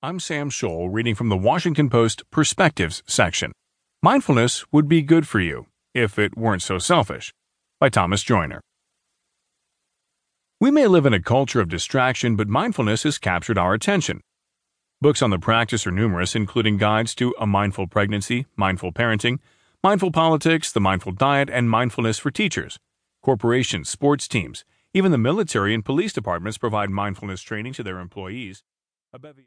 I'm Sam Scholl reading from the Washington Post Perspectives section. Mindfulness would be good for you if it weren't so selfish. By Thomas Joiner. We may live in a culture of distraction, but mindfulness has captured our attention. Books on the practice are numerous, including guides to A Mindful Pregnancy, Mindful Parenting, Mindful Politics, The Mindful Diet, and Mindfulness for Teachers. Corporations, sports teams, even the military and police departments provide mindfulness training to their employees. A bevy